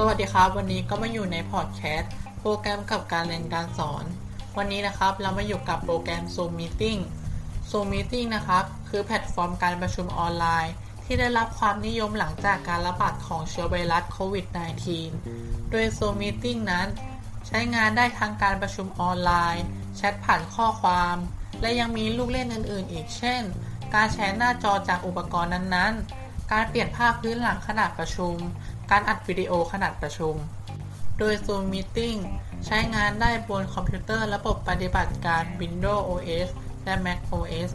สวัสดีครับ วันนี้ก็มาอยู่ในพอดแคสต์โปรแกรมกับการเรียนการสอน วันนี้นะครับเรามาอยู่กับโปรแกรม Zoom Meeting Zoom Meeting นะครับ คือแพลตฟอร์มการประชุมออนไลน์ ที่ได้รับความนิยมหลังจากการระบาดของเชื้อไวรัสโควิด -19 โดย Zoom Meeting นั้น ใช้งานได้ทั้งการประชุมออนไลน์ แชทผ่านข้อความ และยังมีลูกเล่นอื่น ๆ อีกเช่น การแชร์หน้าจอจากอุปกรณ์นั้นๆ การเปลี่ยนภาพพื้นหลังขณะประชุม การอัดวิดีโอขณะประชุม โดย Zoom Meeting ใช้งานได้บนคอมพิวเตอร์ระบบปฏิบัติการ Windows OS และ Mac OS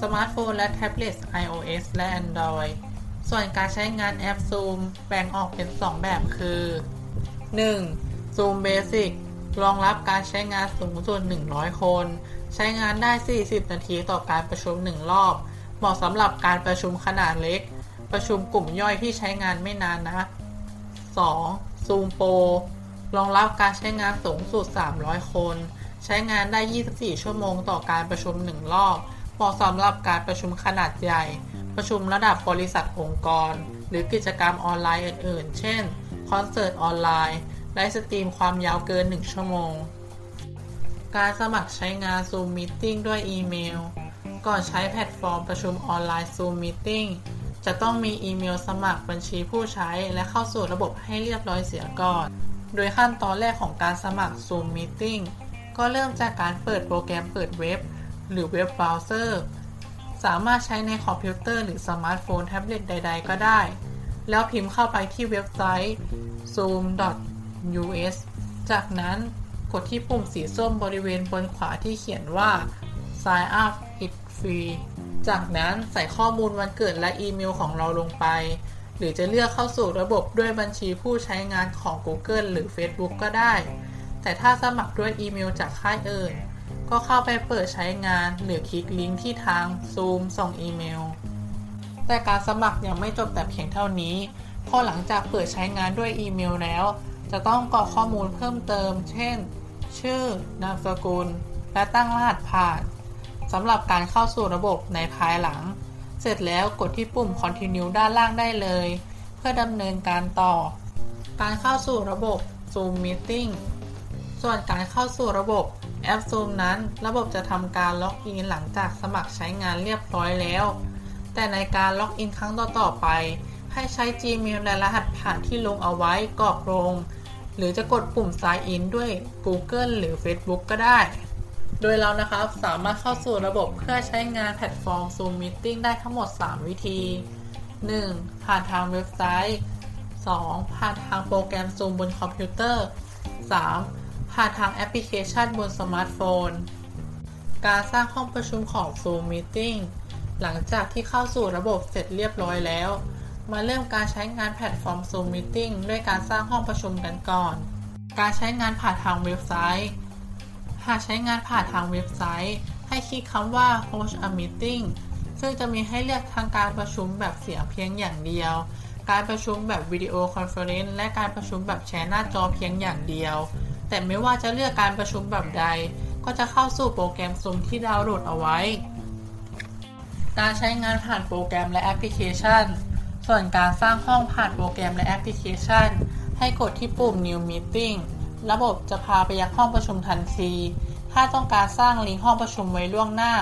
สมาร์ทโฟนและแท็บเล็ต iOS และ Android ส่วนการใช้งานแอป Zoom แบ่งออกเป็น 2 แบบคือ 1. Zoom Basic รองรับการใช้งานสูงสุด 100 คน ใช้งานได้ 40 นาทีต่อการประชุม 1 รอบ เหมาะสำหรับการประชุมขนาดเล็ก ประชุมกลุ่มย่อยที่ใช้งานไม่นานนะ 2. Zoom Pro รองรับการใช้งานสูงสุด 300 คน ใช้งานได้ 24 ชั่วโมงต่อการประชุม 1 รอบ เหมาะสำหรับการประชุมขนาดใหญ่ ประชุมระดับบริษัทองค์กร หรือกิจกรรมออนไลน์อื่นๆ เช่น คอนเสิร์ตออนไลน์ ไลฟ์สตรีมความยาวเกิน 1 ชั่วโมง การสมัครใช้งาน Zoom Meeting ด้วยอีเมล ก่อนใช้แพลตฟอร์มประชุมออนไลน์ Zoom Meeting จะต้องมีอีเมลสมัครบัญชีผู้ใช้และเข้าสู่ระบบให้เรียบร้อยเสียก่อน โดยขั้นตอนแรกของการสมัคร Zoom Meeting ก็เริ่มจากการเปิดโปรแกรมเปิดเว็บ หรือเว็บเบราว์เซอร์ สามารถใช้ในคอมพิวเตอร์หรือสมาร์ทโฟนแท็บเล็ตใด ๆ ก็ได้ แล้วพิมพ์เข้าไปที่เว็บไซต์ zoom.us จากนั้นกดที่ปุ่มสีส้มบริเวณบนขวาที่เขียนว่า sign up it free จากนั้นใส่ข้อมูลวันเกิดและอีเมลของเราลงไป หรือจะเลือกเข้าสู่ระบบด้วยบัญชีผู้ใช้งานของ Google หรือ Facebook ก็ได้ แต่ถ้าสมัครด้วยอีเมลจากค่ายอื่น ก็เข้าไปเปิดใช้งาน หรือคลิกลิงก์ที่ทาง Zoom ส่งอีเมล แต่การสมัครยังไม่จบแต่เพียงเท่านี้ พอหลังจากเปิดใช้งานด้วยอีเมลแล้ว จะต้องกรอกข้อมูลเพิ่มเติม เช่น ชื่อ นามสกุล และตั้งรหัสผ่าน สำหรับการเข้าสู่ระบบในภายหลัง เสร็จแล้วกดที่ปุ่ม Continue ด้านล่างได้เลย เพื่อดำเนินการต่อ การเข้าสู่ระบบ Zoom Meeting ส่วนการเข้าสู่ระบบแอป Zoom นั้น ระบบจะทำการล็อกอินหลังจากสมัครใช้งานเรียบร้อยแล้ว แต่ในการล็อกอินครั้งต่อๆไป ให้ใช้ Gmail และรหัสผ่านที่ลงเอาไว้กรอกลง หรือจะกดปุ่ม Sign In ด้วย Google หรือ Facebook ก็ได้ โดยเรานะครับสามารถเข้าสู่ระบบเพื่อใช้งานแพลตฟอร์ม Zoom Meeting ได้ทั้งหมด 3 วิธี 1. ผ่านทางเว็บไซต์ 2. ผ่านทางโปรแกรม Zoom บนคอมพิวเตอร์ 3. ผ่านทางแอปพลิเคชันบนสมาร์ทโฟน การสร้างห้องประชุมของ Zoom Meeting หลังจากที่เข้าสู่ระบบเสร็จเรียบร้อยแล้ว มาเริ่มการใช้งานแพลตฟอร์ม Zoom Meeting ด้วยการสร้างห้องประชุมกันก่อน การใช้งานผ่านทางเว็บไซต์ หากใช้งานผ่านทางเว็บไซต์ ให้คลิกคำว่า host a meeting ซึ่งจะมีให้เลือกทางการประชุมแบบเสียงเพียงอย่างเดียว การประชุมแบบวิดีโอคอนเฟอเรนซ์และการประชุมแบบแชร์หน้าจอเพียงอย่างเดียว แต่ไม่ว่าจะเลือกการประชุมแบบใด ก็จะเข้าสู่โปรแกรม Zoom ที่ดาวน์โหลดเอาไว้ การใช้งานผ่านโปรแกรมและแอปพลิเคชัน ส่วนการสร้างห้องผ่านโปรแกรมและแอปพลิเคชัน ให้กดที่ปุ่ม New Meeting ระบบจะพาไปยังห้องประชุมทันที ถ้าต้องการสร้างลิงก์ห้องประชุมไว้ล่วงหน้า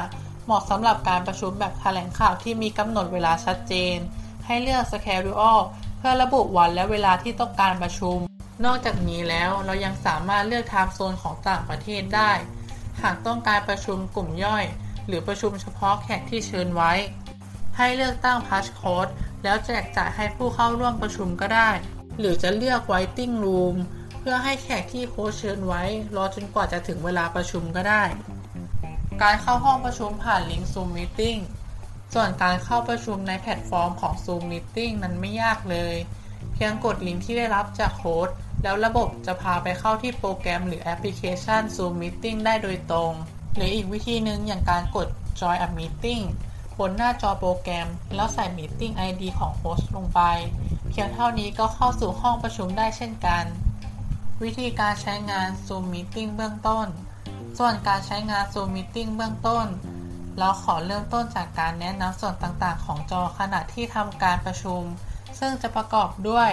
เหมาะสำหรับการประชุมแบบแถลงข่าวที่มีกำหนดเวลาชัดเจน ให้เลือก Schedule เพื่อระบุวันและเวลาที่ต้องการประชุม นอกจากนี้แล้วเรายังสามารถเลือก Time Zone ของต่างประเทศได้ หากต้องการประชุมกลุ่มย่อย หรือประชุมเฉพาะแขกที่เชิญไว้ ให้เลือกตั้ง Passcode แล้วแจกจ่ายให้ผู้เข้าร่วมประชุมก็ได้ หรือจะเลือก Waiting Room เพื่อให้แขกที่โค้ชเชิญไว้ รอจนกว่าจะถึงเวลาประชุมก็ได้ การเข้าห้องประชุมผ่านลิงก์ Zoom Meeting ส่วนการเข้าประชุมในแพลตฟอร์มของ Zoom Meeting นั้นไม่ยากเลย เพียงกดลิงก์ที่ได้รับจาก host แล้วระบบจะพาไปเข้าที่โปรแกรมหรือแอปพลิเคชัน Zoom Meeting ได้โดยตรง หรืออีกวิธีหนึ่งอย่างการกด Join a Meeting บนหน้าจอโปรแกรม แล้วใส่ Meeting ID ของ host ลงไป เพียงเท่านี้ก็เข้าสู่ห้องประชุมได้เช่นกัน วิธีการใช้งาน Zoom Meeting เบื้องต้น ส่วนการใช้งาน Zoom Meeting เบื้องต้น เราขอเริ่มต้นจากการแนะนำส่วนต่างๆ ของจอขณะที่ทำการประชุม ซึ่งจะประกอบด้วย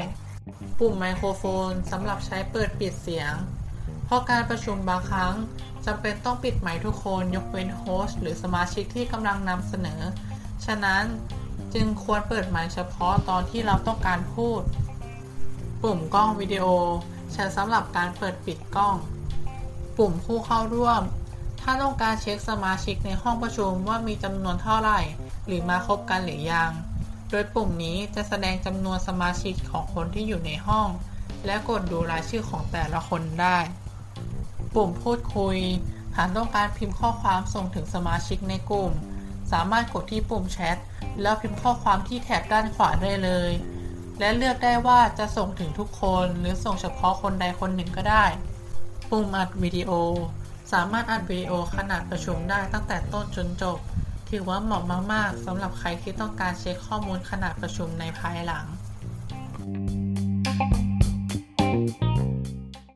ปุ่มไมโครโฟนสำหรับใช้เปิดปิดเสียง เพราะการประชุมบางครั้งจำเป็นต้องปิดไมค์ทุกคนยกเว้นโฮสต์หรือสมาชิกที่กำลังนำเสนอ ฉะนั้นจึงควรเปิดไมค์เฉพาะตอนที่เราต้องการพูด ปุ่มกล้องวิดีโอ ใช้สำหรับการเปิดปิดกล้อง ปุ่มผู้เข้าร่วม ถ้าต้องการเช็คสมาชิกในห้องประชุมว่ามีจำนวนเท่าไหร่ หรือมาครบกันหรือยัง โดยปุ่มนี้จะแสดงจำนวนสมาชิกของคนที่อยู่ในห้อง และกดดูรายชื่อของแต่ละคนได้ ปุ่มพูดคุย หากต้องการพิมพ์ข้อความส่งถึงสมาชิกในกลุ่ม สามารถกดที่ปุ่มแชทแล้วพิมพ์ข้อความที่แถบด้านขวาได้เลย และเลือกได้ว่าจะส่งถึงทุกคนหรือส่งเฉพาะคนใดคนหนึ่งก็ได้ ปุ่มอัดวิดีโอ สามารถอัดวิดีโอขนาดประชุมได้ตั้งแต่ต้นจนจบ ถือว่าเหมาะมาก ๆสำหรับใครที่ต้องการเช็คข้อมูลขนาดประชุมในภายหลัง